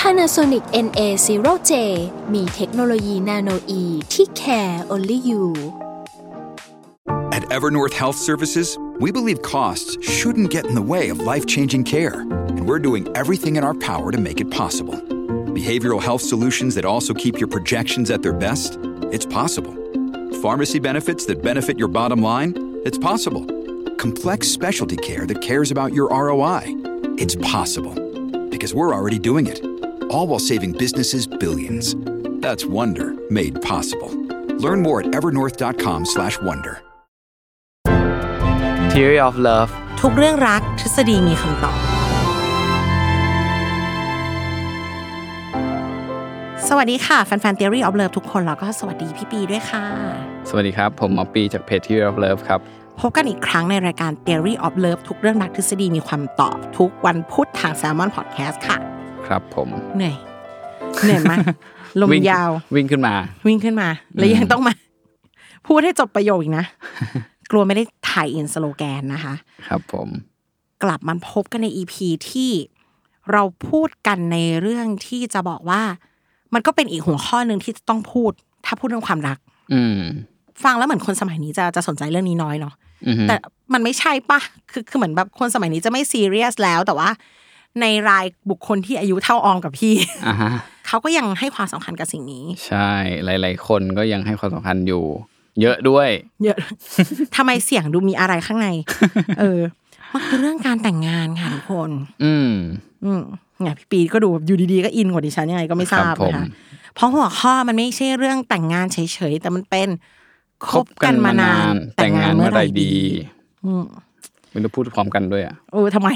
Panasonic NA0J มีเทคโนโลยีนาโนอีที่ care only you At Evernorth Health Services, we believe costs shouldn't get in the way of life changing care, and we're doing everything in our power to make it possible. Behavioral health solutions that also keep your projections at their best? It's possible. Pharmacy benefits that benefit your bottom line? It's possible. Complex specialty care that cares about your ROI? It's possible. Because we're already doing it, All while saving businesses billions. That's Wonder made possible. Learn more at evernorth.com/wonder. Theory of Love ทุกเรื่องรักทฤษฎีมีคำตอบ สวัสดีค่ะ แฟนๆ Theory of Love ทุกคนแล้วก็สวัสดีพี่ปีด้วยค่ะ สวัสดีครับ ผมหมอปีจากเพจ Theory of Love ครับ พบกันอีกครั้งในรายการ Theory of Love ทุกเรื่องรักทฤษฎีมีความตอบ ทุกวันพุธทาง Salmon Podcast ค่ะ ครับผม เหนื่อยเหนื่อยไหมลมวิ่งยาว วิ่งขึ้นมา วิ่งขึ้นมา แล้วยังต้องมา พูดให้จบประโยคอีกนะ กลัวไม่ได้ถ่ายอินสโลแกนนะคะ ครับผม กลับมาพบกันในอีพีที่เราพูดกันในเรื่องที่จะบอกว่า มันก็เป็นอีกหัวข้อหนึ่งที่จะต้องพูด ถ้าพูดเรื่องความรัก อืมฟังแล้วเหมือนคนสมัยนี้จะจะสนใจเรื่องนี้น้อยเนาะอือฮึแต่มันไม่ใช่ปะคือคือเหมือนแบบคนสมัยนี้จะไม่ซีเรียสแล้ว แต่ว่า ในรายบุคคลที่อายุเท่าออมกับพี่อ่าฮะเขาก็ยังให้ความสำคัญกับสิ่งนี้ ใช่ หลาย ๆ คนก็ยังให้ความสำคัญอยู่ เยอะด้วย เยอะทำไมเสียงดูมีอะไรข้างใน เออมันคือเรื่องการแต่งงานค่ะทุกคน อืม อืมเนี่ยพี่ปีก็ดูแบบอยู่ดีๆก็อินกว่าดิฉันยังไงก็ไม่ทราบครับผมนะคะเพราะหัวข้อมันไม่ใช่เรื่องแต่งงานเฉยๆแต่มันเป็นคบกันมานาน แต่งงานเมื่อไหรดี อืมไม่รู้พูดพร้อมกันด้วยอะเออทำไม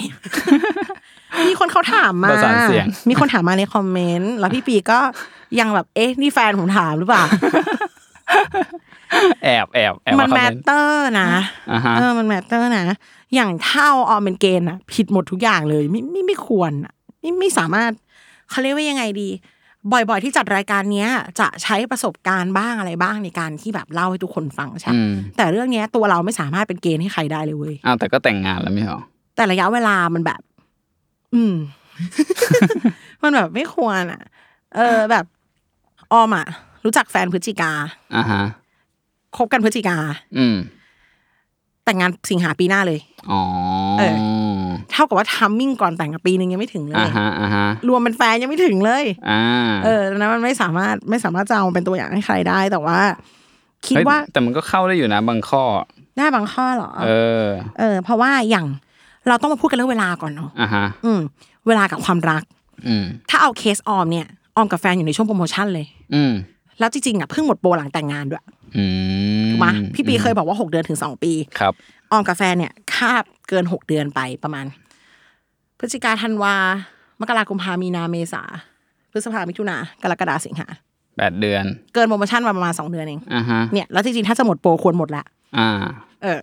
มีคนเขาถามมาประสานเสียงมีคนถามมาในคอมเมนต์ แล้วพี่ปีก็ยังแบบ เอ๊ะ นี่แฟนผมถามหรือเปล่า แอบแอบแอบมันว่าแมเขาตเน้นเตอร์นะอ่าฮะเออ มันแมตเตอร์นะ อย่างเท่าออมเป็นเกณฑ์อะผิดหมดทุกอย่างเลย ไม่ไม่ไม่ควรอะไม่ไม่สามารถเขาเรียกว่ายังไงดี บ่อย ๆ ที่จัดรายการเนี้ย จะใช้ประสบการณ์บ้างอะไรบ้างในการที่แบบเล่าให้ทุกคนฟังใช่อืมแต่เรื่องเนี้ยตัวเราไม่สามารถเป็นเกณฑ์ให้ใครได้เลยเว้ยอ้าวแต่ก็แต่งงานแล้วไม่เหรอแต่ระยะเวลามันแบบ อืม มันแบบไม่ควรอะ เออแบบออมอะ รู้จักแฟนพฤศจิกาอ่าฮะคบกันพฤศจิกา อืม แต่งงานสิงหาปีหน้าเลย อ๋อ เอเท่ากับว่าทัมมิ่งก่อนแต่งกับปีนึงยังไม่ถึงเลอ่ายฮะอ่าฮะรวมเป็นแฟนยังไม่ถึงเลย อ่า เออดังนั้นมันไม่สามารถไม่สามารถจะเอามาเป็นตัวอย่างให้ใครได้ แต่ว่า คิดเฮ้ยว่า แต่มันก็เข้าได้อยู่นะบางข้อ ได้บางข้อเหรอ เออ เออ เพราะว่าอย่าง เราต้องมาพูดกันเรื่องเวลาก่อนเนาะอ่าฮะอืม เวลากับความรัก อืม ถ้าเอาเคสออมเนี่ยออมกับแฟนอยู่ในช่วงโปรโมชั่นเลย อืม แล้วจริงๆอะเพิ่งหมดโปรหลังแต่งงานด้วยอืมถูกไหมพี่ปีเคยบอกว่าหกเดือนถึงสองปี ครับ ออมกับแฟนเนี่ยคบเกินหกเดือนไปประมาณ พฤศจิกาธันวามกราคมพามีนาเมษาพฤษภามิถุนากรกฎาสิงหาแปดเดือน เกินโปรโมชั่นมาประมาณสองเดือนเองอ่าฮะเนี่ยแล้วจริงๆถ้าจะหมดโปรควรหมดละอ่า เออ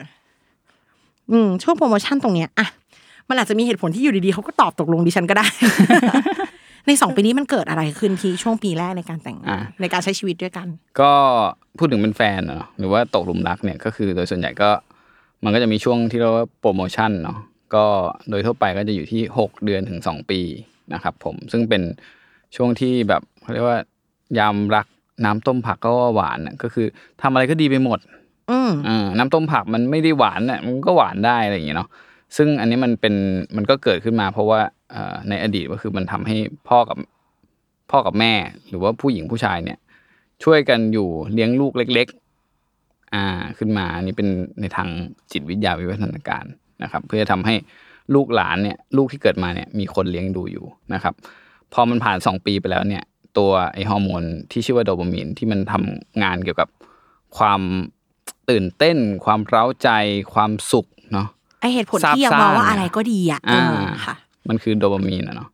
อืมช่วงโปรโมชั่นตรงเนี้ยอะมันอาจจะมีเหตุผลที่อยู่ดีๆเขาก็ตอบตกลงดิฉันก็ได้ ในสองปีนี้มันเกิดอะไรขึ้นที่ช่วงปีแรกในการแต่งงานอะในการใช้ชีวิตด้วยกัน ก็พูดถึงเป็นแฟนเนาะหรือว่าตกหลุมรักเนี่ยก็คือโดยส่วนใหญ่ก็มันก็จะมีช่วงที่เรียกว่าโปรโมชั่นเนาะก็โดยทั่วไปก็จะอยู่ที่หกเดือนถึงสองปีนะครับ ผมซึ่งเป็นช่วงที่แบบเขาเรียกว่ายามรักน้ำต้มผักก็ว่าหวานน่ะก็คือทำอะไรก็ดีไปหมดอืมเออ น้ำต้มผักมันไม่ได้หวานน่ะมันก็หวานได้อะไรอย่างเงี้ยเนาะซึ่งอันนี้มันเป็นมันก็เกิดขึ้นมา เพราะว่าอในอดีตก็คือมันทำให้พ่อกับพ่อกับแม่ หรือว่าผู้หญิงผู้ชายเนี่ย ช่วยกันอยู่เลี้ยงลูกเล็ก ๆ อ่าขึ้นมาอันนี้เป็นในทางจิตวิทยาวิวัฒนาการนะครับ เพื่อจะทำให้ลูกหลานเนี่ย ลูกที่เกิดมาเนี่ยมีคนเลี้ยงดูอยู่นะครับ พอมันผ่านสองปีไปแล้วเนี่ย ตัวไอฮอร์โมนที่ชื่อว่าโดปามีนที่มันทำงานเกี่ยวกับความ ตื่นเต้น ความเร้าใจความสุขเนาะไอเหตุผลซาบที่ยังซ่ามองว่าเนี่ยอะไรก็ดีอะอ่าเออค่ะ มันคือโดปามีนอะเนาะ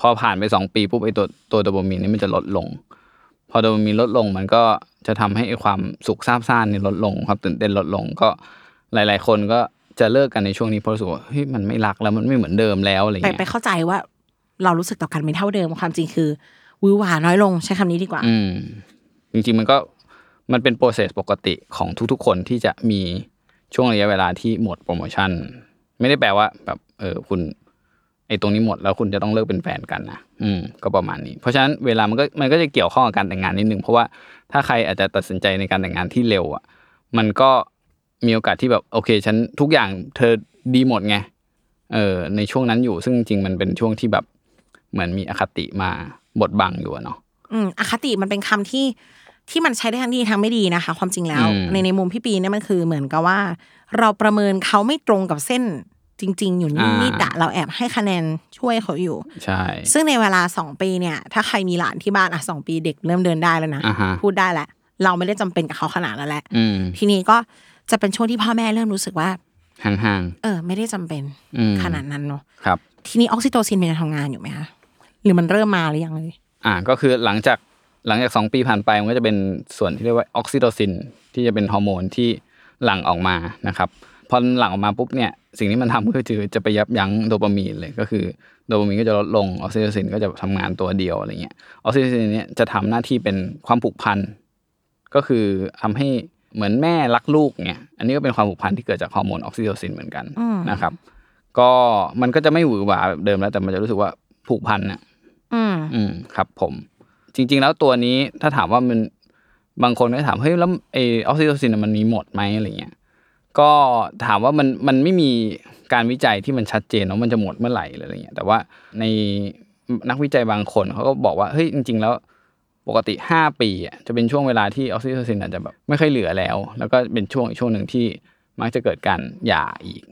พอผ่านไปสองปีปุ๊บไอตัวตัวโดปามีนนี่มันจะลดลง พอโดปามีนลดลงมันก็จะทำให้ไอ้ความสุขซาบซ่านเนี่ยลดลงความตื่นเต้นลดลงก็หลาย ๆ คนก็จะเลิกกันในช่วงนี้เพราะรู้สึกว่าเฮ้ยมันไม่รักแล้วมันไม่เหมือนเดิมแล้วอะไรไปเงี้ยไปเข้าใจว่า เรารู้สึกต่อกันไม่เท่าเดิมความจริงคือวือหวาน้อยลงใช้คำนี้ดีกว่า อืมจริงๆมันก็ มันเป็นโปรเซสปกติของทุกๆ คนที่จะมีช่วงระยะเวลาที่หมดโปรโมชั่น ไม่ได้แปลว่าแบบเออคุณไอ้ตรงนี้หมดแล้วคุณจะต้องเลิกเป็นแฟนกันนะอืมก็ประมาณนี้ เพราะฉะนั้นเวลามันก็มันก็จะเกี่ยวข้องกับการแต่งงานนิดนึงเพราะว่าถ้าใครอาจจะตัดสินใจในการแต่งงานที่เร็วอะ มันก็มีโอกาสที่แบบโอเค ฉันทุกอย่างเธอดีหมดไงเออในช่วงนั้นอยู่ซึ่งจริงมันเป็นช่วงที่แบบเหมือนมีอคติมาบดบังอยู่เนาะอืมอคติมันเป็นคำที่ ที่มันใช้ได้ทั้งดีทั้งไม่ดีนะคะ ความจริงแล้วอืมในในมุมพี่ปีเนี่ยมันคือเหมือนกับว่า เราประเมินเขาไม่ตรงกับเส้นจริง ๆ อยู่นิดๆอะเราแอบให้คะแนนช่วยเขาอยู่ใช่ซึ่งในเวลาสองปีเนี่ย ถ้าใครมีหลานที่บ้านอะสองปีเด็กเริ่มเดินได้แล้วนะอ่าฮะพูดได้แหละ เราไม่ได้จำเป็นกับเขาขนาดนั้นแหละอืมทีนี้ก็จะเป็นช่วงที่พ่อแม่เริ่มรู้สึกว่าห่างเออ ไม่ได้จำเป็นอืมขนาดนั้นเนาะๆครับ ทีนี้ออกซิโตซินเป็นยังทำงานอยู่ไหมคะหรือมันเริ่มมาหรือยังเลยอ่าก็คือหลังจาก หลังจากสองปีผ่านไปมันก็จะเป็นส่วนที่เรียกว่าออกซิโตซิน ที่จะเป็นฮอร์โมนที่หลั่งออกมานะครับพอหลั่งออกมาปุ๊บเนี่ยสิ่งที่มันทำก็คือจะไปยับยั้งโดปามีนเลยก็คือโดปามีนก็จะลดลงออกซิโตซินก็จะทำงานตัวเดียวอะไรเงี้ยออกซิโตซินเนี่ยจะทำหน้าที่เป็นความผูกพันก็คือทำให้เหมือนแม่รักลูกเนี่ยอันนี้ก็เป็นความผูกพันที่เกิดจากฮอร์โมนออกซิโตซินเหมือนกันนะครับ ก็มันก็จะไม่หวือหวาแบบเดิมแล้วแต่มันจะรู้สึกว่าผูกพันน่ะอืมอืมครับผม จริง ๆ แล้วตัวนี้ถ้าถามว่ามันบางคนก็ถามเฮ้ยแล้วไอออกซิโตซินมันมีหมดไหมอะไรเงี้ยก็ถามว่ามันมันไม่มีการวิจัยที่มันชัดเจนว่ามันจะหมดเมื่อไหร่ออะไรเงี้ยแต่ว่าในนักวิจัยบางคนเขาก็บอกว่าเฮ้ยจริง ๆ แล้วปกติห้าปีอะจะเป็นช่วงเวลาที่ออกซิโตซินอาจจะแบบไม่ค่อยเหลือแล้ว แล้วก็เป็นช่วงอีกช่วงหนึ่งที่มักจะเกิดการหย่าอีก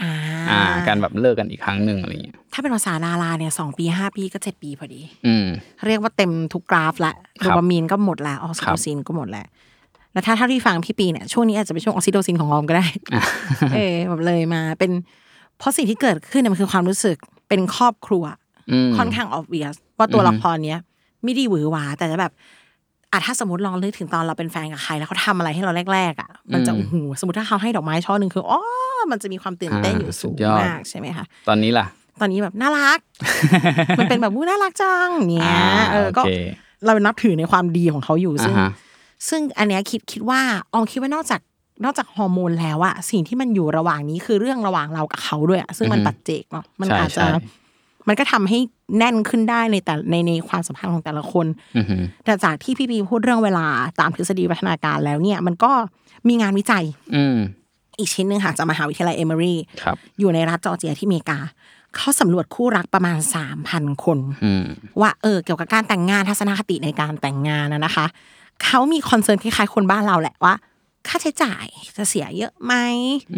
อ่าอ่า การแบบเลิกกันอีกครั้งหนึ่งอะไรเงี้ยถ้าเป็นภาษาดาราเนี่ยสองปีห้าปีก็เจ็ดปีพอดี อืม เรียกว่าเต็มทุกกราฟละครับโดปามีนก็หมดแล้วออกซิโตซินก็หมดแล้วแล้วถ้าเท่าที่ฟังพี่ปีเนี่ยช่วงนี้อาจจะเป็นช่วงออกซิโตซินของออมก็ได้เออแบบเลยมาเป็นเพราะสิ่งที่เกิดขึ้นเนี่ยมันคือความรู้สึกเป็นครอบครัวอืมค่อนข้าง obvious ว่าตัวละครเนี้ยไม่ได้หวือหวาแต่จะแบบ อะถ้าสมมติลองนึกถึงตอนเราเป็นแฟนกับใครแล้วเขาทำอะไรให้เราแรกๆอะมันจะอืมโอ้โหสมมติถ้าเขาให้ดอกไม้ช่อหนึ่งคืออ๋อมันจะมีความตื่นเต้นอยู่อ่าสูงสุดยอดมากใช่ไหมคะตอนนี้ล่ะ ตอนนี้แบบน่ารัก มันเป็นแบบวู้น่ารักจังเนี้ยอ่าเออก็โอเคเรานับถือในความดีของเขาอยู่ซึ่งอ่าฮะซึ่งอันเนี้ยคิดคิดว่าอองคิดว่านอกจากนอกจากฮอร์โมนแล้วอะสิ่งที่มันอยู่ระหว่างนี้คือเรื่องระหว่างเรากับเขาด้วยอะซึ่งมันอือฮึปัจเจกเนาะมันใช่อาจจะใช่ มันก็ทำให้แน่นขึ้นได้ในแต่ในในความสัมพันธ์ของแต่ละคนอือหือแต่จากที่พี่ปีพูดเรื่องเวลาตามทฤษฎีวัฒนาการแล้วเนี่ย มันก็มีงานวิจัย อืมอีกชิ้นหนึ่งค่ะจากมหาวิทยาลัยเอเมอรีครับอยู่ในรัฐจอร์เจียที่อเมริกาเขาสำรวจคู่รักประมาณสามพันคนอืมว่าเออเกี่ยวกับการแต่งงานทัศนคติในการแต่งงานนะนะคะ เขามี concern คล้ายๆคนบ้านเราแหละว่า ค่าใช้จ่ายจะเสียเยอะไหม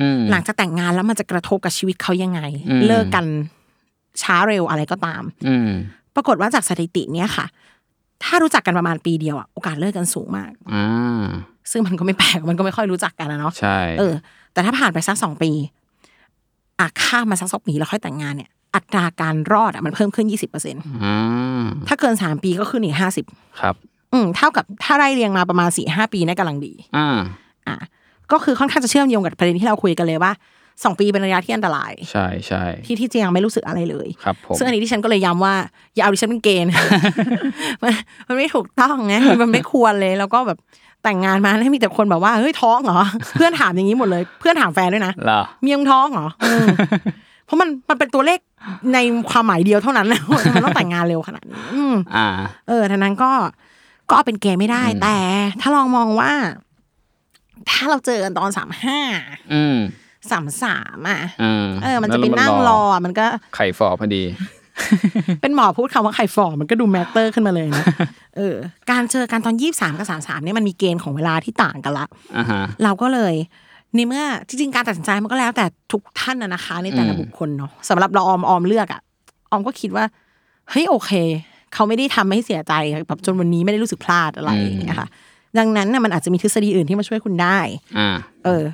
อืมหลังจากแต่งงานแล้วมันจะกระทบกับชีวิตเขายังไงอืมเลิกกัน ช้าเร็วอะไรก็ตาม อืมปรากฏว่าจากสถิติเนี้ยค่ะ ถ้ารู้จักกันประมาณปีเดียวอะโอกาสเลิกกันสูงมากอ่าซึ่งมันก็ไม่แปลกมันก็ไม่ค่อยรู้จักกันนะเนาะใช่เออ แต่ถ้าผ่านไปสักสองปีอะข้ามมาสักสองปีแล้วค่อยแต่งงานเนี่ย อัตราการรอดอะมันเพิ่มขึ้นยี่สิบเปอร์เซ็นอ่าถ้าเกินสามปีก็ขึ้นอีกห้าสิบครับ อืมเท่ากับถ้าไล่เรียงมาประมาณสี่ห้าปีเนี่ยกำลังดีอ่าอะก็คือค่อนข้างจะเชื่อมโยงกับประเด็นที่เราคุยกันเลยว่า สองปีเป็นระยะที่อันตราย ใช่ใช่ที่ที่จะยังไม่รู้สึกอะไรเลยครับผมซึ่งอันนี้ที่ฉันก็เลยย้ำว่า อย่าเอาดิฉันเป็นเกณฑ์มันมันไม่ถูกต้องไงมันไม่ควรเลยแล้วก็แบบแต่งงานมาให้มีแต่คนแบบว่าเฮ้ยท้องเหรอเพื่อนถามอย่างนี้หมดเลย เพื่อนถามแฟนด้วยนะเหรอเมียงท้องเหรออืมเพราะมันมันเป็นตัวเลขในความหมายเดียวเท่านั้นนะว่ามันต้องแต่งงานเร็วขนาดนี้อืมอ่า เออทังนั้นก็ก็เอาเป็นเกณฑ์ไม่ได้ แต่ ถ้าลองมองว่า ถ้าเราเจอกันตอนสามห้าอืม สามสามอะอ่าเออ มันจะไปนั่งรออะมันก็ไข่ฟอพอดี เป็นหมอพูดคำว่าไข่ฟอมันก็ดูแมตเตอร์ขึ้นมาเลยนะเออ การเจอกันตอนยี่สามกับสามสามเนี่ยมันมีเกณฑ์ของเวลาที่ต่างกันละอ่าฮะเราก็เลยในเมื่อจริงๆการตัดสินใจมันก็แล้วแต่ทุกท่านนะนะคะ ในแต่ละอืมบุคคลเนาะสำหรับเราออมออมเลือกอะออมก็คิดว่าเฮ้ยโอเค เขาไม่ได้ทำให้เสียใจแบบจนวันนี้ไม่ได้รู้สึกพลาดอะไรอย่างเงี้ยค่ะดังนั้นน่ะมันอาจจะมีทฤษฎีอื่นที่มาช่วยคุณได้ อ่า เออ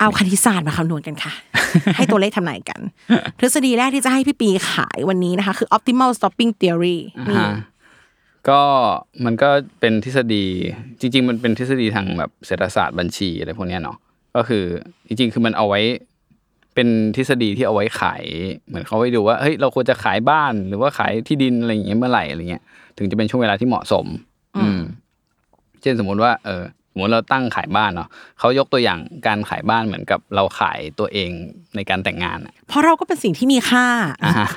เอาคณิตศาสตร์มาคำนวณกันค่ะ ให้ตัวเลขทำนายกัน ทฤษฎีแรกที่จะให้พี่ปีขายวันนี้นะคะ คือ optimal stopping theory อ่านี่ฮะก็มันก็เป็นทฤษฎีจริง ๆ มันเป็นทฤษฎีทางแบบเศรษฐศาสตร์บัญชีอะไรพวกเนี้ยเนาะก็คือจริง ๆ คือมันเอาไว้เป็นทฤษฎีที่เอาไว้ขาย เหมือนเขาไว้ดูว่าเฮ้ยเราควรจะขายบ้านหรือว่าขายที่ดินอะไรอย่างเงี้ยเมื่อไหร่อะไรเงี้ย ถึงจะเป็นช่วงเวลาที่เหมาะสม อืม เช่นสมมุติว่าเออส มมติเราตั้งขายบ้านเนาะเขายกตัวอย่างการขายบ้านเหมือนกับเราขายตัวเองในการแต่งงานอะเพราะเราก็เป็นสิ่งที่มีค่าอ่าฮะ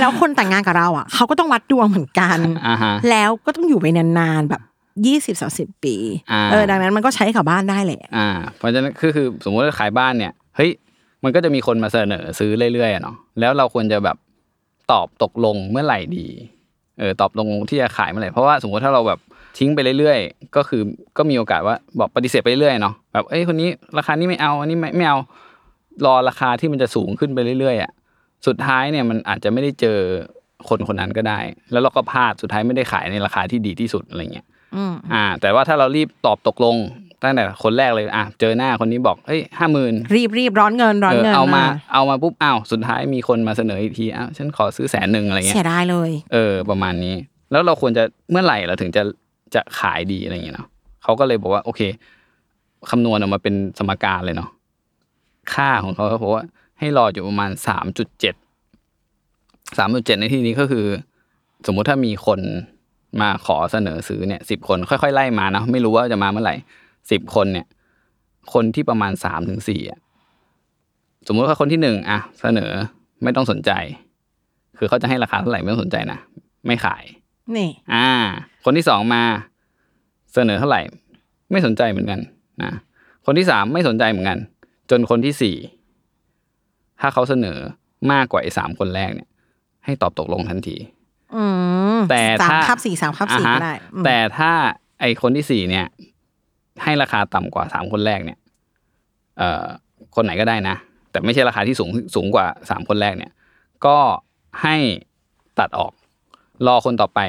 แล้วคนแต่งงานกับเราอะเขาก็ต้องวัดดวงเหมือนกันอ่าฮะแล้วก็ต้องอยู่ไปนานๆแบบยี่สิบสาสิบปีอ่าเออดังนั้นมันก็ใช้กับบ้านได้แหละอ่า เพราะฉะนั้นคือคือสมมติว่าขายบ้านเนี่ยเฮ้ยมันก็จะมีคนมาเสนอซื้อเรื่อยๆอะเนาะแล้วเราควรจะแบบตอบตกลงเมื่อไหร่ดีเออตอบตกลงที่จะขายเมื่อไหร่เพราะว่าสมมติถ้าเราแบบ ทิ้งไปเรื่อยๆ ก็คือก็มีโอกาสว่าบอกปฏิเสธไปเรื่อยๆเนาะแบบเอ้ยคนนี้ราคานี้ไม่เอาอันนี้ไม่ไม่เอารอราคาที่มันจะสูงขึ้นไปเรื่อยๆอะสุดท้ายเนี่ยมันอาจจะไม่ได้เจอคนคนนั้นก็ได้ แล้วเราก็พลาดสุดท้ายไม่ได้ขายในราคาที่ดีที่สุดอะไรเงี้ยอืมอ่า แต่ว่าถ้าเรารีบตอบตกลงตั้งแต่คนแรกเลยอะเจอหน้าคนนี้บอกเฮ้ยห้าหมื่นรีบรีบร้อนเงินร้อนเออเงินเอามาเอามาปุ๊บอ้าวสุดท้ายมีคนมาเสนออีกทีอ้าวฉันขอซื้อแสนหนึ่งอะไรเงี้เสียยดายเลย เออ ประมาณนี้ แล้วเราควรจะเมื่อไหร่เราถึงจะ จะขายดีอะไรอย่างเงี้ยเนาะเขาก็เลยบอกว่า โอเคคำนวณออกมาเป็นสมการเลยเนาะค่าของเขาเขาบอกว่าให้รออยู่ประมาณสามจุดเจ็ดสามจุดเจ็ดในที่นี้ก็คือ สมมุติถ้ามีคนมาขอเสนอซื้อเนี่ยสิบคนค่อยๆไล่มานะไม่รู้ว่าจะมาเมื่อไหร่สิบคนเนี่ย คนที่ประมาณสามถึงสี่อะสมมุติว่าคนที่หนึ่งอะเสนอไม่ต้องสนใจ คือเขาจะให้ราคาเท่าไหร่ไม่ต้องสนใจนะไม่ขาย นี่ อ่า คนที่สองมาเสนอเท่าไหร่ ไม่สนใจเหมือนกันนะคนที่สามไม่สนใจเหมือนกัน จนคนที่สี่ถ้าเขาเสนอมากกว่าไอ้สามคนแรกเนี่ย ให้ตอบตกลงทันทีอืมแต่สามถ้าคับสี่สามคับสี่อ่าฮะก็ได้อืมแต่ถ้าไอ้คนที่สี่เนี่ย ให้ราคาต่ำกว่าสามคนแรกเนี่ย เอ่อคนไหนก็ได้นะ แต่ไม่ใช่ราคาที่สูงสูงกว่าสามคนแรกเนี่ย ก็ให้ตัดออก รอคนต่อไป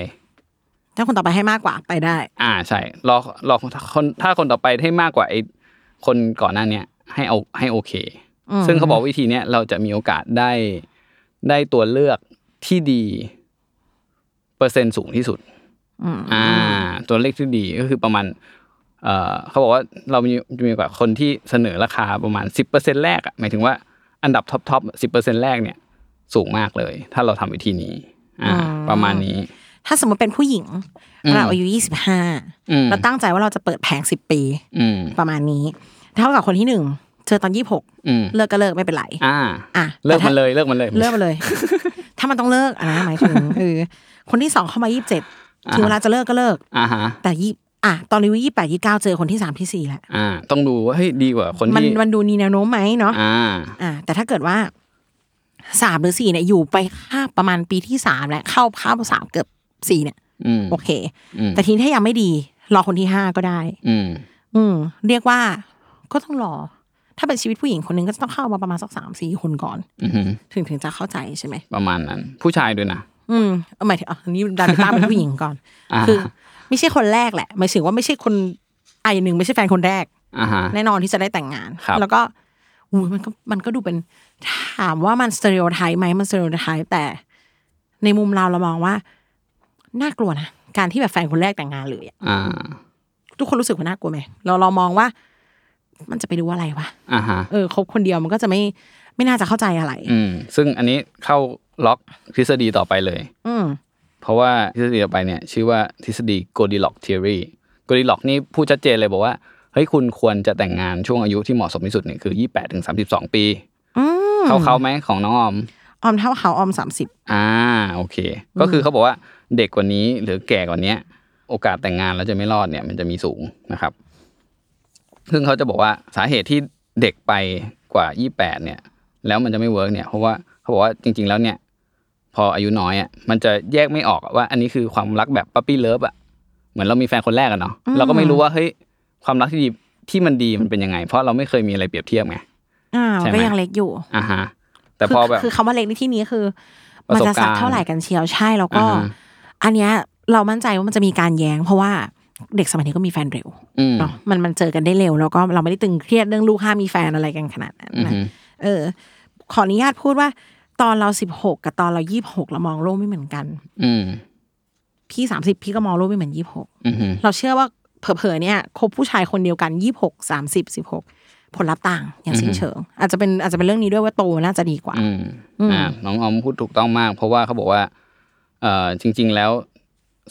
ถ้าคนต่อไปให้มากกว่าไปได้ อ่าใช่รอรอคนถ้าคนต่อไปให้มากกว่าไอ้คนก่อนหน้าเนี้ยให้เอาให้โอเคอืมซึ่งเขาบอกวิธีเนี้ยเราจะมีโอกาสได้ได้ตัวเลือกที่ดี เปอร์เซ็นต์สูงที่สุดอืมอ่า ตัวเลขที่ดีก็คือประมาณ เอ่อเขาบอกว่าเรามีมีโอกาสคนที่เสนอราคาประมาณสิบเปอร์เซ็นแรกอะหมายถึงว่าอันดับ top top สิบเปอร์เซ็นต์แรกเนี่ย สูงมากเลย ถ้าเราทำวิธีนี้ อ่า ประมาณนี้ ถ้าสมมติเป็นผู้หญิงอืมเราอายุยี่สิบห้าอืมเราตั้งใจว่าเราจะเปิดแผงสิบปีอืมประมาณนี้ เท่ากับคนที่หนึ่งเจอตอนยี่หกอืมเลิกก็เลิกไม่เป็นไรอ่าอะเลิกแต่ถ้ามันเลยเลิกมันเลยเลิกมาเลย ถ้ามันต้องเลิกอะนะหมายถึงเออคนที่สองเข้ามายี่สิบเจ็ดอ่าถึงเวลาจะเลิกก็เลิกอ่าฮะแต่ยี่อะตอนอายุยี่แปดยี่เก้าเจอคนที่สามที่สี่แหละอ่า ต้องดูว่าเฮ้ยดีกว่าคนมันที่มันดูมีแนวโน้มไหมเนาะอ่าอ่า แต่ถ้าเกิดว่าสามหรือสี่เนี่ยอยู่ไปค่าประมาณปีที่สามแล้วเข้าเข้าสามเกือบ สี่เนี่ยอืมโอเคอืมแต่ทีนี้ถ้ายังไม่ดี รอคนที่ห้าก็ได้อืมอืมเรียกว่าก็ต้องรอ ถ้าเป็นชีวิตผู้หญิงคนหนึงก็จะต้องเข้ามาประมาณสักสามสี่คนก่อนอืมถึงถึงจะเข้าใจใช่ไหมประมาณนั้น ผู้ชายด้วยนะอืมเอาหมายถึงอะอันนี้ดันไปตั้งเป็นผู้หญิงก่อนอ่าคือไม่ใช่คนแรกแหละหมายถึงว่าไม่ใช่คนไอะอย่างหนึ่งไม่ใช่แฟนคนแรกอ่าฮะแน่นอนที่จะได้แต่งงานครับแล้วก็อุ้ยมันก็มันก็ดูเป็นถามว่ามัน stereotype ไหมมัน stereotype แต่ในมุมเราเรามองว่า น่ากลัวนะการที่แบบแฟนคนแรกแต่งงานเลยอะอ่าทุกคนรู้สึกว่าน่ากลัวไหมเราเรามองว่า มันจะไปดูอะไรวะอ่าฮะเออคบคนเดียวมันก็จะไม่ไม่น่าจะเข้าใจอะไร อืมซึ่งอันนี้เข้าล็อกทฤษฎีต่อไปเลย อืมเพราะว่าทฤษฎีต่อไปเนี่ย ชื่อว่าทฤษฎี Goldilocks theory Goldilocks นี่พูดชัดเจนเลยบอกว่าเฮ้ยคุณควรจะแต่งงานช่วงอายุที่เหมาะสมที่สุดเนี่ยคือ28ถึง32ปีอืมเข้าเขาไหมของน้องออมออมเท่าเขาออมสามสิบอ่าโอเค ก็คือเขาบอกว่า เด็กกว่านี้หรือแก่กว่านี้โอกาสแต่งงานแล้วจะไม่รอดเนี่ย มันจะมีสูงนะครับ ซึ่งเขาจะบอกว่าสาเหตุที่เด็กไปกว่า 28 เนี่ย แล้วมันจะไม่ work เนี่ย เพราะว่าเขาบอกว่าจริง ๆ แล้วเนี่ย พออายุน้อยอะมันจะแยกไม่ออกอะว่า อันนี้คือความรักแบบ puppy love อะเหมือนเรามีแฟนคนแรกอะเนาะเราก็ไม่รู้ว่าเฮ้ยความรักที่ดีที่มันดีมันเป็นยังไง เพราะเราไม่เคยมีอะไรเปรียบเทียบไงอ่าใช่ไหมก็ยังเล็กอยู่อ่าฮะแต่พอแบบคือคือคำว่าเล็กในที่นี้คือประสบการณ์มันจะสักเท่าไหร่กันเชียวใช่แล้วก็ อ่าฮะอันเนี้ยเรามั่นใจว่ามันจะมีการแย้ง เพราะว่าเด็กสมัยนี้ก็มีแฟนเร็วอืมเนาะมันมันเจอกันได้เร็ว แล้วก็เราไม่ได้ตึงเครียดเรื่องลูกห้ามมีแฟนอะไรกันขนาดนั้นอือนะฮึเออ ขออนุญาตพูดว่า ตอนเราสิบหกกับตอนเรายี่บหกเรามองโลกไม่เหมือนกัน อืมพี่สามสิบพี่ก็มองโลกไม่เหมือนยี่หกอือฮึเราเชื่อว่าเผลอๆเนี่ยคบผู้ชายคนเดียวกันยี่หกสามสิบสิบหกผลลัพธ์ต่างอย่างสิ้นเชิง อาจจะเป็นอาจจะเป็นเรื่องนี้ด้วยว่าโตน่าจะดีกว่าอืมอ่าน้องออมพูดถูกต้องมาก เพราะว่าเขาบอกว่าเอ่อ จริง ๆ แล้ว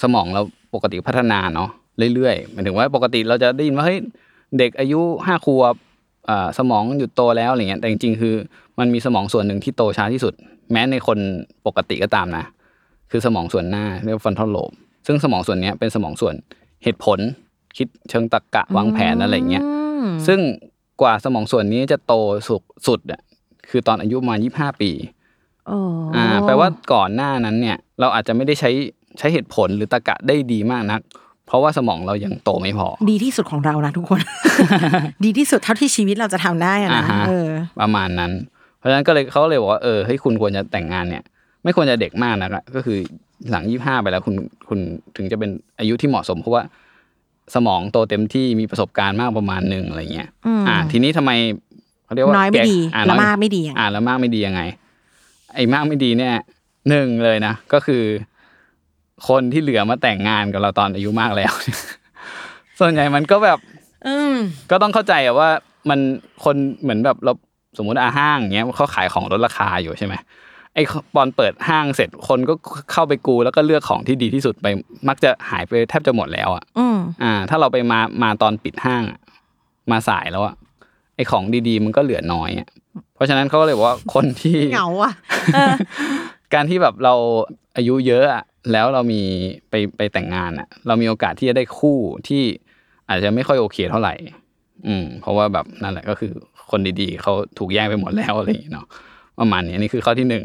สมองเราปกติพัฒนาเนาะเรื่อยๆหมายถึงว่าปกติเราจะได้ยินว่าเฮ้ยเด็กอายุห้าขวบอ่าสมองหยุดโตแล้วอะไรเงี้ยแต่จริงๆ คือมันมีสมองส่วนหนึ่งที่โตช้าที่สุด แม้ในคนปกติก็ตามนะ คือสมองส่วนหน้าเรียกว่า frontal lobe ซึ่งสมองส่วนเนี้ยเป็นสมองส่วนเหตุผล คิดเชิงตรรกะวางแผนอะไรเงี้ยซึ่งกว่าสมองส่วนนี้จะโตสุดสุดอะคือตอนอายุประมาณยี่ห้าปีโอ้อ่าแปลว่าก่อนหน้านั้นเนี่ย เราอาจจะไม่ได้ใช้ใช้เหตุผลหรือตรรกะได้ดีมากนัก เพราะว่าสมองเรายังโตไม่พอ ดีที่สุดของเรานะทุกคน ดีที่สุดเท่าที่ชีวิตเราจะทำได้อะอ่านะฮะเออประมาณนั้น เพราะฉะนั้นก็เลยเขาเลยบอกว่าเออเฮ้ยคุณควรจะแต่งงานเนี่ย ไม่ควรจะเด็กมากนะก็คือหลังยี่ห้าไปแล้วคุณคุณถึงจะเป็นอายุที่เหมาะสมเพราะว่าสมองโตเต็มที่มีประสบการณ์มากประมาณหนึ่งอะไรเงี้ยอืมอ่า ทีนี้ทำไมเขาเรียกว่าน้อยไม่แก่ดีอ่และน้อยมากไม่ดีอย่างอ่าแล้วมากไม่ดียังไง ไอ้มากไม่ดีเนี่ยหนึ่งเลยนะก็คือ คนที่เหลือมาแต่งงานกับเราตอนอายุมากแล้ว ส่วนใหญ่มันก็แบบอืมก็ต้องเข้าใจอะว่า มันคนเหมือนแบบเราสมมุติอาห้างเงี้ยเขาขายของลดราคาอยู่ใช่ไหมไอ้ตอนเปิดห้างเสร็จคนก็เข้าไปกู แล้วก็เลือกของที่ดีที่สุดไปมักจะหายไปแทบจะหมดแล้วอะอืมอ่า ถ้าเราไปมามาตอนปิดห้างอะมาสายแล้วอะ ไอ้ของดีๆ มันก็เหลือน้อยอะเพราะฉะนั้นเขาก็เลยบอกว่าคนที่เหงาอะเออการที่แบบเราอายุเยอะอะแล้วเรามีไปไปแต่งงานอะเรามีโอกาสที่จะได้คู่ที่อาจจะไม่ค่อยโอเคเท่าไหร่ อืม เพราะว่าแบบนั่นแหละก็คือคนดีๆเขาถูกแย่งไปหมดแล้วอะไรอย่างเงี้ยเนาะประมาณนี้อันนี่คือข้อที่หนึ่ง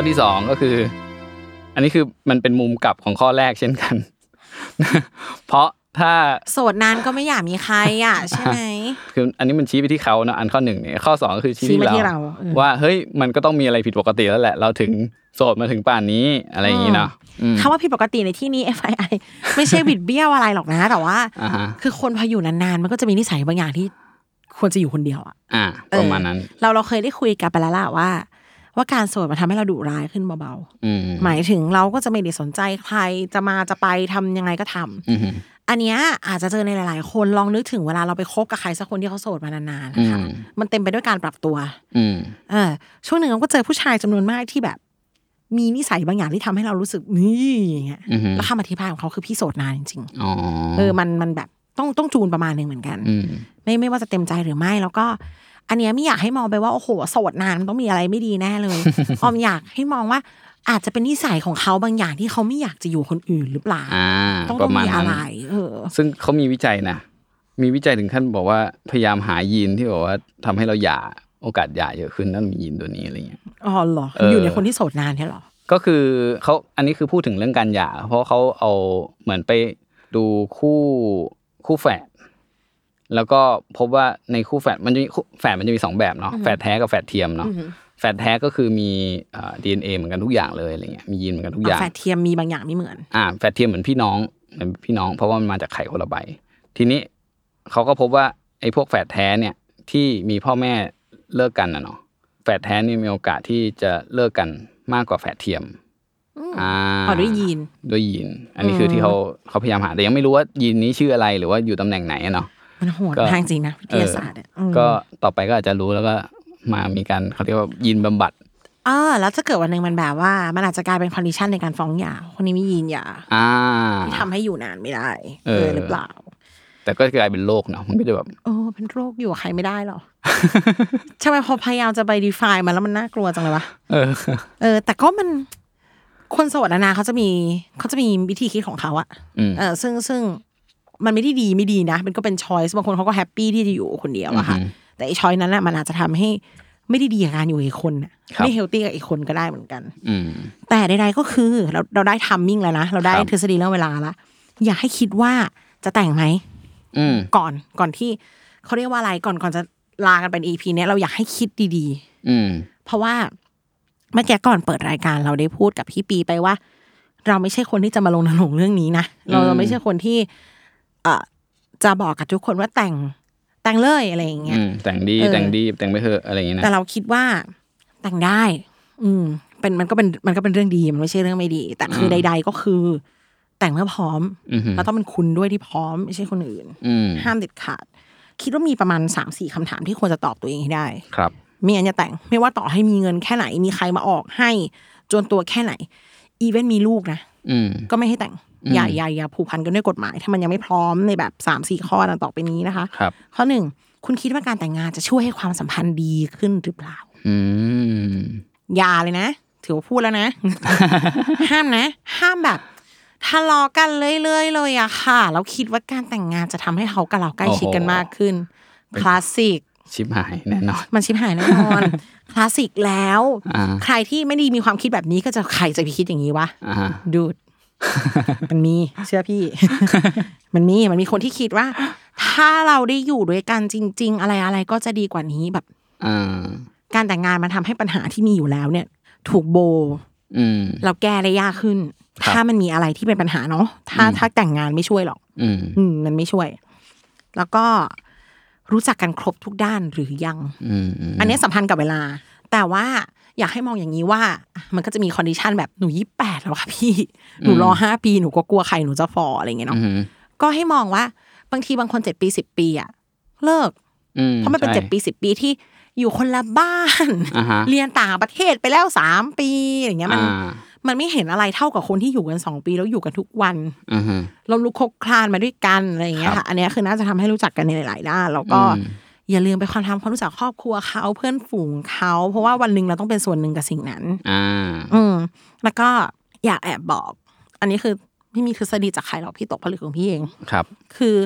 ข้อที่สองก็คือ อันนี้คือมันเป็นมุมกลับของข้อแรกเช่นกัน เพราะถ้าโสดนานก็ไม่อยากมีใครอะใช่ไหมคืออันนี้มันชี้ไปที่เขาเนอะอันข้อหนึ่งเนี่ยข้อสองก็คือชี้ชี้ที่มาที่เราเราเออว่าเฮ้ยมันก็ต้องมีอะไรผิดปกติแล้วแหละ เราถึงโสดมาถึงป่านนี้อะไรอย่างนี้เนาะอืมคำว่าผิดปกติในที่นี้ FII ไม่ใช่บิดเบี้ยวอะไรหรอกนะ แต่ว่าอ่าฮะคือคนพออยู่นานๆมันก็จะมีนิสัยบางอย่างที่ควรจะอยู่คนเดียวอะอ่าเออประมาณนั้น เราเราเคยได้คุยกันไปแล้วล่ะว่า ว่าการโสดมันทำให้เราดุร้ายขึ้นเบาอืมๆหมายถึงเราก็จะไม่ได้สนใจใครจะมาจะไปทำยังไงก็ทำอืมอันเนี้ยอาจจะเจอในหลาย ๆ คนลองนึกถึงเวลาเราไปคบกับใครสักคนที่เขาโสดมานานๆนะคะอืมมันเต็มไปด้วยการปรับตัวอืมเออช่วงหนึ่งเราก็เจอผู้ชายจำนวนมากที่แบบ มีนิสัยบางอย่างที่ทำให้เรารู้สึกนี่อย่างเงี้ยอือฮึแล้วคำอธิบายของเขาคือพี่โสดนานจริงอ๋อๆเออมันมันแบบต้องต้องจูนประมาณหนึ่งเหมือนกันอืมไม่ไม่ว่าจะเต็มใจหรือไม่แล้วก็ อันเนี้ยไม่อยากให้มองไปว่าโอ้โหโสดนานมันต้องมีอะไรไม่ดีแน่เลยออมอยากให้มองว่าอาจจะเป็นนิสัยของเขาบางอย่างที่เขาไม่อยากจะอยู่คนอื่นหรือเปล่าอ่าต้องปต้อระงมาณมีนั้อะนไรเออ ซึ่งเขามีวิจัยนะมีวิจัยถึงขั้นบอกว่าพยายามหายีนที่บอกว่าทำให้เราหย่าโอกาสหย่าเยอะขึ้นนั่นมียีนตัวนี้อะไรเงี้ยอ๋อเหรอเออออยู่ในคนที่โสดนานใช่หรอก็คือเขาอันนี้คือพูดถึงเรื่องการหย่า เพราะเขาเอาเหมือนไปดูคู่คู่แฝด แล้วก็พบว่าในคู่แฝดมันจะมีคู่แฝดมันจะมีสองแบบเนาะแฝดแท้กับแฝดเทียมเนาะแฝดแท้ก็คือมีดีเอ็นเอเหมือนกันทุกอย่างเลยอะไรเงี้ยมียีนเหมือนกันทุกอย่างแฝดเทียมมีบางอย่างไม่เหมือนอ่าแฝดเทียมเหมือนพี่น้องเหมือนพี่น้องเพราะว่ามันมาจากไข่คนละใบทีนี้เขาก็พบว่าไอ้พวกแฝดแท้เนี่ยที่มีพ่อแม่เลิกกันนะเนาะแฝดแท้นี่มีโอกาสที่จะเลิกกันมากกว่าแฝดเทียมอ่าอ๋อด้วยยีนด้วยยีน อันนี้คือที่เขาเขาพยายามหาแต่ยังไม่รู้ว่ายีนนี้ชื่ออะไรหรือว่าอยู่ตำแหน่งไหนอะเนาะ มันโหดก็ทางจริงนะวิทยาศาสตร์อะอืมก็ต่อไปก็อาจจะรู้แล้วก็มามีการเขาเรียกว่ายีนบำบัดอ่าแล้วถ้าเกิดวันหนึ่งมันแบบว่า มันอาจจะกลายเป็น condition ในการฟ้องหย่าคนนี้มียีนหย่าอ่าที่ทำให้อยู่นานไม่ได้ เออหรือเปล่า แต่ก็กลายเป็นโรคเนาะมันก็จะแบบโอ้เป็นโรคอยู่กับใครไม่ได้หรอใช่ไหมพอพยายามจะไป define มันแล้วมันน่ากลัวจังเลยวะเออ เออ แต่ก็มันคนโสดอะนะเขาจะมีเขาจะมีวิธีคิดของเขาอะอืมเออซึ่งซึ่ง มันไม่ได้ดีไม่ดีนะ มันก็เป็น choice บางคนเขาก็ happy ที่จะอยู่คนเดียวอะค่ะอือฮึแต่ไอ้ choice นั้นน่ะมันอาจจะทำให้ไม่ได้ดีกับการอยู่กับอีกคนน่ะครับไม่ healthy กับอีกคนก็ได้เหมือนกันอืมแต่ใดๆก็คือเราเราได้ timing แล้วนะ เราได้ครับทฤษฎีเรื่องเวลาละอยากให้คิดว่าจะแต่งไหมอืมก่อนก่อนที่เขาเรียกว่าอะไรก่อนก่อนจะลากันเป็น EP เนี้ยเราอยากให้คิดดีอืมๆเพราะว่าเมื่อกี้ก่อนเปิดรายการเราได้พูดกับพี่ปีไปว่า เราไม่ใช่คนที่จะมารณรงค์เรื่องนี้นะเราอืมเราไม่ใช่คนที่เอ่อ จะบอกกับทุกคนว่าแต่งแต่งเลยอะไรอย่างเงี้ยอืมแต่งดีเออแต่งดีแต่งไปเถอะอะไรอย่างเงี้ยนะแต่เราคิดว่าแต่งได้ อืม เป็นมันก็เป็นมันก็เป็นเรื่องดีมันไม่ใช่เรื่องไม่ดี แต่คือใด ๆ ก็คือ แต่งเมื่อพร้อมอือหือแล้วต้องเป็นคุณด้วยที่พร้อมไม่ใช่คนอื่นอืมห้ามเด็ดขาด คิดว่ามีประมาณสามสี่คำถามที่ควรจะตอบตัวเองให้ได้ ครับไม่งั้นจะแต่งไม่ว่าต่อให้มีเงินแค่ไหน มีใครมาออกให้จนตัวแค่ไหน อีเวนต์มีลูกนะอืมก็ไม่ให้แต่ง อืมอย่าอย่าอย่าผูกพันกันด้วยกฎหมาย ถ้ามันยังไม่พร้อมในแบบสามสี่ข้อดังต่อไปนี้นะคะครับข้อหนึ่งคุณคิดว่าการแต่งงานจะช่วยให้ความสัมพันธ์ดีขึ้นหรือเปล่า อืมอย่าเลยนะ ถือว่าพูดแล้วนะ ห้ามนะ ห้ามแบบทะเลาะกันเรื่อยๆเลยอะค่ะ แล้วคิดว่าการแต่งงานจะทำให้เขากับเราใกล้ชิดกันมากขึ้นคลาสสิกชิบหายแน่นอน มันชิบหายแน่นอนคลาสสิกแล้วอ่าใครที่ไม่ได้มีความคิดแบบนี้ก็จะใครจะไปคิดอย่างนี้วะอ่าฮะดูด มันมีเชื่อพี่ มันมีมันมีคนที่คิดว่า ถ้าเราได้อยู่ด้วยกันจริง ๆ อะไรอะไรก็จะดีกว่านี้แบบอ่าการแต่งงานมันทำให้ปัญหาที่มีอยู่แล้วเนี่ย ถูกโบอืมเราแก้ได้ยากขึ้นครับถ้ามันมีอะไรที่เป็นปัญหาเนาะถ้าถ้าแต่งงานไม่ช่วยหรอก อืมอืมมันไม่ช่วย แล้วก็รู้จักกันครบทุกด้านหรือยังอืมอืมอันนี้สัมพันธ์กับเวลา แต่ว่า อยากให้มองอย่างนี้ว่า มันก็จะมี condition แบบหนูยี่แปดแล้วค่ะพี่หนูรอห้าปีหนูก็กลัวไข่หนูจะฝ่ออะไรอย่างเงี้ยอืเนาะก็ให้มองว่าบางทีบางคนเจ็ดปีสิบปีอะเลิกอืมเพราะมันเป็นใช่เจ็ดปีสิบปีที่อยู่คนละบ้านอ่าฮะเรียนต่างประเทศไปแล้วสามปีอย่างเงี้ยมันอ่ามันไม่เห็นอะไรเท่ากับคนที่อยู่กันสองปีแล้วอยู่กันทุกวันอืมเราล้มลุกคลุกคลานมาด้วยกันอะไรอย่างเงี้ยครัค่ะอันเนี้ยคือน่าจะทำให้รู้จักกันในหลาย ๆ ด้านแล้วก็ อืมอย่าลืมไปความทำความรู้จักครอบครัวเขาเพื่อนฝูงเขาเพราะว่าวันหนึ่งเราต้องเป็นส่วนหนึ่งกับสิ่งนั้นอ่าอืมแล้วก็อยากแอบบอก อันนี้คือไม่มีทฤษฎีจากใครหรอกพี่ตกผลึกของพี่เองครับ คือ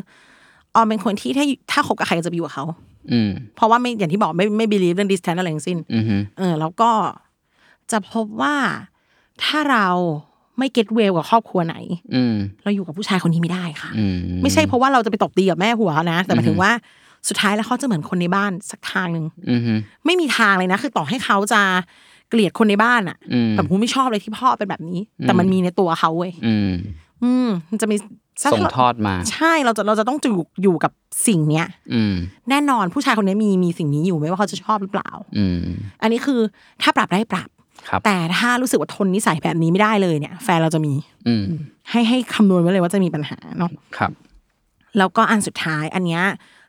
ออมเป็นคนที่ถ้าถ้าคบกับใครจะไปอยู่กับเขาอืมเพราะว่าไม่อย่างที่บอกไม่ไม่ believe เรื่อง distance อะไรทั้งสิ้นอืมเออ แล้วก็จะพบว่าถ้าเราไม่ get well กับครอบครัวไหน อืมเราอยู่กับผู้ชายคนนี้ไม่ได้ค่ะอืมไม่ใช่เพราะว่าเราจะไปตบตีกับแม่หัวเขานะ แต่หมายถึงว่า สุดท้ายแล้วเขาจะเหมือนคนในบ้านสักทางหนึ่งอืมไม่มีทางเลยนะ คือต่อให้เขาจะเกลียดคนในบ้านอะอืมแบบกูไม่ชอบเลยที่พ่อเป็นแบบนี้ แต่มันมีในตัวเขาเว้ยอืมอืมมันจะมีส่งทอดมา ใช่เราจะเราจะต้องอยู่อยู่กับสิ่งเนี้ย อืมแน่นอนผู้ชายคนนี้มีมีสิ่งนี้อยู่ไม่ว่าเขาจะชอบหรือเปล่า อืมอันนี้คือถ้าปรับได้ปรับครับแต่ถ้ารู้สึกว่าทนนิสัยแบบนี้ไม่ได้เลยเนี่ย แฟนเราจะมี อืมให้ให้คำนวณไว้เลยว่าจะมีปัญหาเนาะครับ แล้วก็อันสุดท้าย อันเนี้ย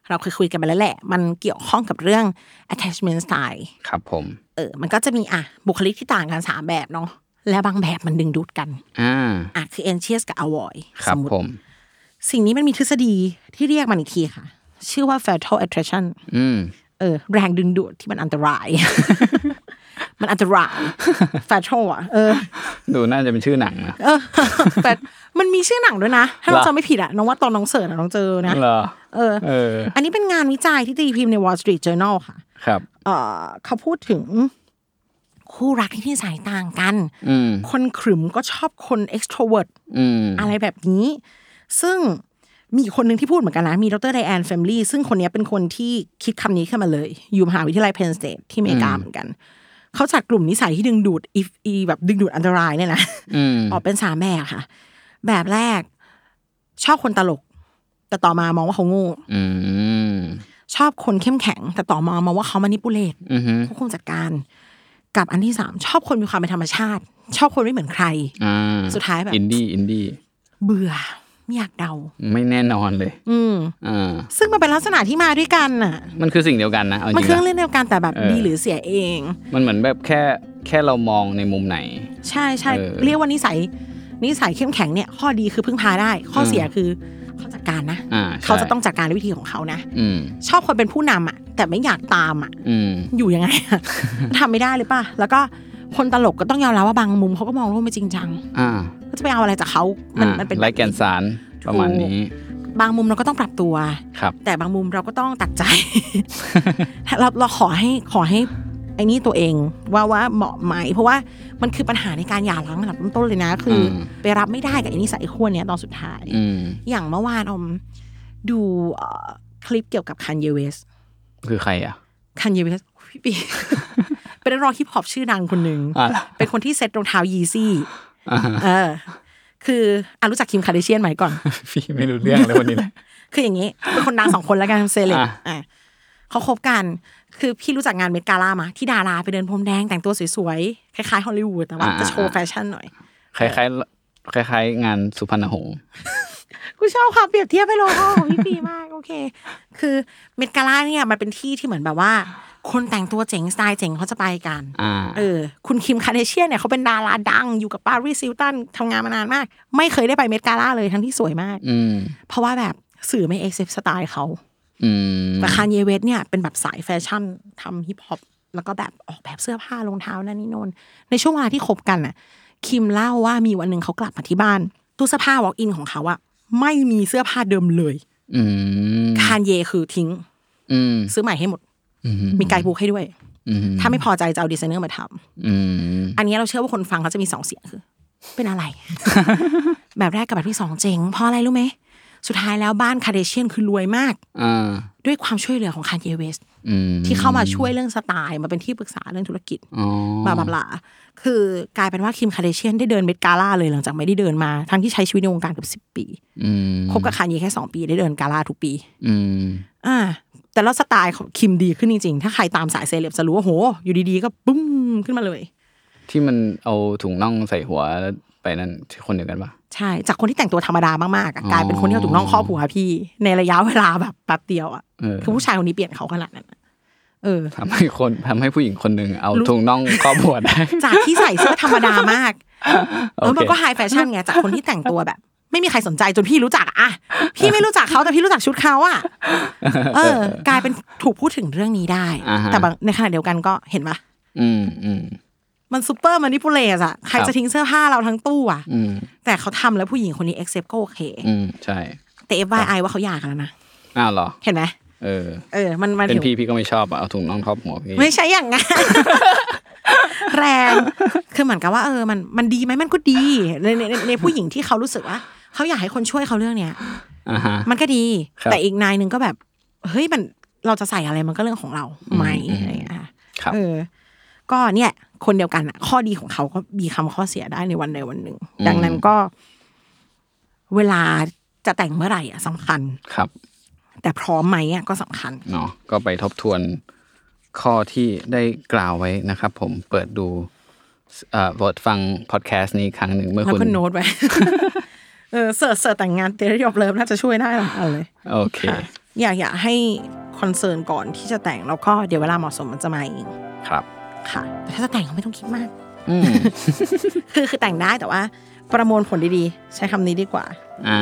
เราเคยคุยกันไปแล้วแหละ มันเกี่ยวข้องกับเรื่อง attachment style ครับผมเออมันก็จะมีอะบุคลิกที่ต่างกันสามแบบเนาะและบางแบบมันดึงดูดกันอ่าอะคือ anxious กับ avoid ครัสบมมติผมสิ่งนี้มันมีทฤษฎีที่เรียกมันอีกทีค่ะ ชื่อว่า fatal attraction อืมเออแรงดึงดูดที่มันอันตราย มันอันตราย fatal อะเออ ดูน่าจะเป็นชื่อหนังนะเออแต่มันมีชื่อหนังด้วยนะ ถ้าเราเหรอจำไม่ผิดอะน้องว่าตอนน้อง search อะน้องเจอนะ เหรอเออเออ อันนี้เป็นงานวิจัยที่ตีพิมพ์ใน Wall Street Journal ค่ะ ครับ เออเขาพูดถึงคู่รักที่นิสัยต่างกันอืมคนขรึมก็ชอบคน extrovert อืมอะไรแบบนี้ ซึ่งมีอีกคนหนึ่งที่พูดเหมือนกันนะ มีดร Diane Felmlee ซึ่งคนนี้เป็นคนที่คิดคำนี้ขึ้นมาเลย อยู่มหาวิทยาลัยเพนสเต e ที่อเมริกาเหมือนกัน เขาจัดกลุ่มนิสัยที่ดึงดูดอีอีแบบดึงดูดอันตรายเนี่ยนะอืมออกเป็นสามแบบค่ะ แบบแรก ชอบคนตลก แต่ต่อมามองว่าเขาโง่อืมชอบคนเข้มแข็ง แต่ต่อมามองว่าเขา manipulate อืมควบคุมจัดการ กับอันที่สามชอบคนมีความเป็นธรรมชาติ ชอบคนไม่เหมือนใครอ่าสุดท้ายแบบ indie indieเบื่อไม่อยากเดา ไม่แน่นอนเลย อืมอ่าซึ่งมันเป็นลักษณะที่มาด้วยกันน่ะ มันคือสิ่งเดียวกันนะเอาจริงๆมันคือเรื่องนะเดียวกันแต่แบบเออดีหรือเสียเอง มันเหมือนแบบแค่แค่เรามองในมุมไหน ใช่ใช่เออเรียกว่านิสัยนิสัยเข้มแข็งเนี่ย ข้อดีคือพึ่งพาได้ ข้อเสียอืมคือ เขาจัดการนะอ่าใช่เขาจะต้องจัดการด้วยวิธีของเขานะอืมชอบคนเป็นผู้นำอะ แต่ไม่อยากตามอะอืมอยู่ยังไงอะทำไม่ได้เลยป่ะแล้วก็คนตลกก็ต้องยอมรับว่าบางมุมเขาก็มองโลกไม่จริงจังอ่าก็จะไปเอาอะไรจากเขามันอ่ามันเป็นไร้แกนสารประมาณนี้ บางมุมเราก็ต้องปรับตัวครับแต่บางมุมเราก็ต้องตัดใจเราเราขอให้ขอให้ ไอ้นี่ตัวเองว่าว่าเหมาะไหมเพราะว่ามันคือปัญหาในการหย่าร้างระดับต้นๆเลยนะ คืออมไปรับไม่ได้กับไอ้นิสัยขั้วเนี้ยตอนสุดท้ายอืมอย่างเมื่อวานอมดูเอ่อคลิปเกี่ยวกับ Kanye West คือใครอะ Kanye West พี่ปีเป็นนักร้องฮิปฮอปชื่อดังคนหนึ่งอ่าเป็นคนที่เซ็ตรองเท้า Yeezy อ่าเออ คืออะรู้จัก Kim Kardashian ไหมก่อนพี่ไม่รู้เรื่องเลยวันนี้เลยคืออย่างนี้เป็นคนดังสองคนแล้วกันเซเลบอะอะเขาคบกัน คือพี่รู้จักงาน Met Gala มาที่ดาราไปเดินพรมแดงแต่งตัวสวยๆ คล้ายๆฮอลลีวูดแต่ว่าจะโชว์แฟชั่นหน่อย คล้ายๆ คล้ายๆ งานสุพรรณหงษ์กูชอบความเปรียบเทียบไป local ของพี่ปีมากโอเค คือ Met Gala เนี่ยมันเป็นที่ที่เหมือนแบบว่า คนแต่งตัวเจ๋งสไตล์เจ๋งเขาจะไปกันอ่าเออ คุณ Kim Kardashian เนี่ยเขาเป็นดาราดังอยู่กับ Paris Hilton ทำงานมานานมาก ไม่เคยได้ไป Met Gala เลยทั้งที่สวยมากอืมเพราะว่าแบบสื่อไม่ accept สไตล์เขาอืม แต่ Kanye West เนี่ยเป็นแบบสายแฟชั่นทำฮิปฮอปแล้วก็แบบออกแบบเสื้อผ้ารองเท้านั่นนี่โน่นในช่วงเวลาที่คบกันน่ะ Kim เล่าว่ามีวันหนึ่งเขากลับมาที่บ้านตู้เสื้อผ้า walk-in ของเขาอะไม่มีเสื้อผ้าเดิมเลยอืมคานเยคือทิ้งอืมซื้อใหม่ให้หมดอืมมี guidebook ให้ด้วยอืมถ้าไม่พอใจจะเอาดีไซเนอร์มาทำอืมอันนี้เราเชื่อว่าคนฟังเขาจะมีสองเสียงคือ เป็นอะไร แบบแรกกับแบบที่สองเจ๋งเพราะอะไรรู้ไหม สุดท้ายแล้วบ้าน Kardashian คือรวยมากอ่าด้วยความช่วยเหลือของ Kanye Westอืมที่เข้ามาช่วยเรื่องสไตล์มาเป็นที่ปรึกษาเรื่องธุรกิจอ๋อ blah blah blahคือกลายเป็นว่า Kim Kardashian ได้เดิน Met Gala เลยหลังจากไม่ได้เดินมา ทั้งที่ใช้ชีวิตในวงการเกือบสิบ10ปีอืมคบกับคานเยแค่สองปีได้เดินกาล่าทุกปีอืมอ่าแต่แล้วสไตล์ของ Kim ดีขึ้นจริงๆ ถ้าใครตามสายเซเลบจะรู้ว่าโห อยู่ดีๆ ก็ปุ้มขึ้นมาเลย ที่มันเอาถุงน่องใส่หัวแล้ว ไปนั่นคนเดียวกันปะใช่ จากคนที่แต่งตัวธรรมดามากๆอะอ๋อกลายเป็นคนที่เอาถุงน่องครอบหัวพี่ ในระยะเวลาแบบแป๊บเดียวอะเออคือผู้ชายคนนี้เปลี่ยนเขาขนาดนั้นอะเออทำให้คนทำให้ผู้หญิงคนหนึ่งเอารู้ถุงน่องครอบหัวได้จากที่ใส่เสื้อธรรมดามากโอเคแล้วมันก็ไฮแฟชั่นไงจากคนที่แต่งตัวแบบไม่มีใครสนใจจนพี่รู้จักอะอะพี่ไม่รู้จักเขาแต่พี่รู้จักชุดเขาอะเออ กลายเป็นถูกพูดถึงเรื่องนี้ได้อ่าฮะแต่บางในขณะเดียวกันก็เห็นปะอืมอืม มัน super manipulate อะใครครับจะทิ้งเสื้อผ้าเราทั้งตู้อะอืมแต่เขาทำแล้วผู้หญิงคนนี้ accept ก็โอเคอืมใช่ แต่ FYI ว่าเขาหย่ากันแล้วนะอ้าวเหรอ เห็นไหมเออ เออ มันมันเป็นถึงพี่พี่ก็ไม่ชอบอะเอาถุงน่องครอบหัวพี่ไม่ใช่อย่างงั้นแรงคือเหมือนกับว่าเออมันมันดีไหมมันก็ดีในในในในผู้หญิงที่เขารู้สึกว่าเขาอยากให้คนช่วยเขาเรื่องเนี้ยอ่าฮะมันก็ดีครับแต่อีกนายหนึ่งก็แบบ เฮ้ยมันเราจะใส่อะไรมันก็เรื่องของเราไหมอืมอะไรอย่างเงี้ยค่ะครับเออ ก็เนี่ย คนเดียวกันอะข้อดีของเขาก็มีคำข้อเสียได้ในวันใดวันหนึ่ง ดังนั้นก็ เวลาจะแต่งเมื่อไหร่อะสำคัญครับ แต่พร้อมไหมอะก็สำคัญเนาะก็ไปทบทวนข้อที่ได้กล่าวไว้นะครับ ผมเปิดดูเอ่อเปิดฟังพอดแคสต์นี้อีกครั้งหนึ่งเมื่อแล้วคุณก็โน้ตไว้เออเสิร์ชเสิร์ชแต่งงานเตรียมเลิฟน่าจะช่วยได้หรอกเอาเลยโอเคค่ะอยากอยากให้คอนเซิร์นก่อนที่จะแต่งแล้วก็เดี๋ยวเวลาเหมาะสมมันจะมาเองครับ ค่ะแต่ถ้าจะแต่งก็ไม่ต้องคิดมากคือคือแต่งได้แต่ว่า ประมวลผลดีๆ ใช้คำนี้ดีกว่า อ่า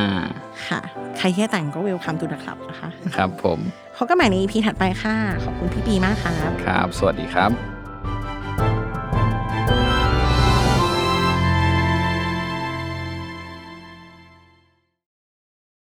ค่ะ ใครแค่แต่งก็เวลคัมตูดครับนะคะ ครับผมเขาก็ใหม่ในอีพีถัดไปค่ะ ขอบคุณพี่ปีมากครับ ครับ สวัสดีครับ thank you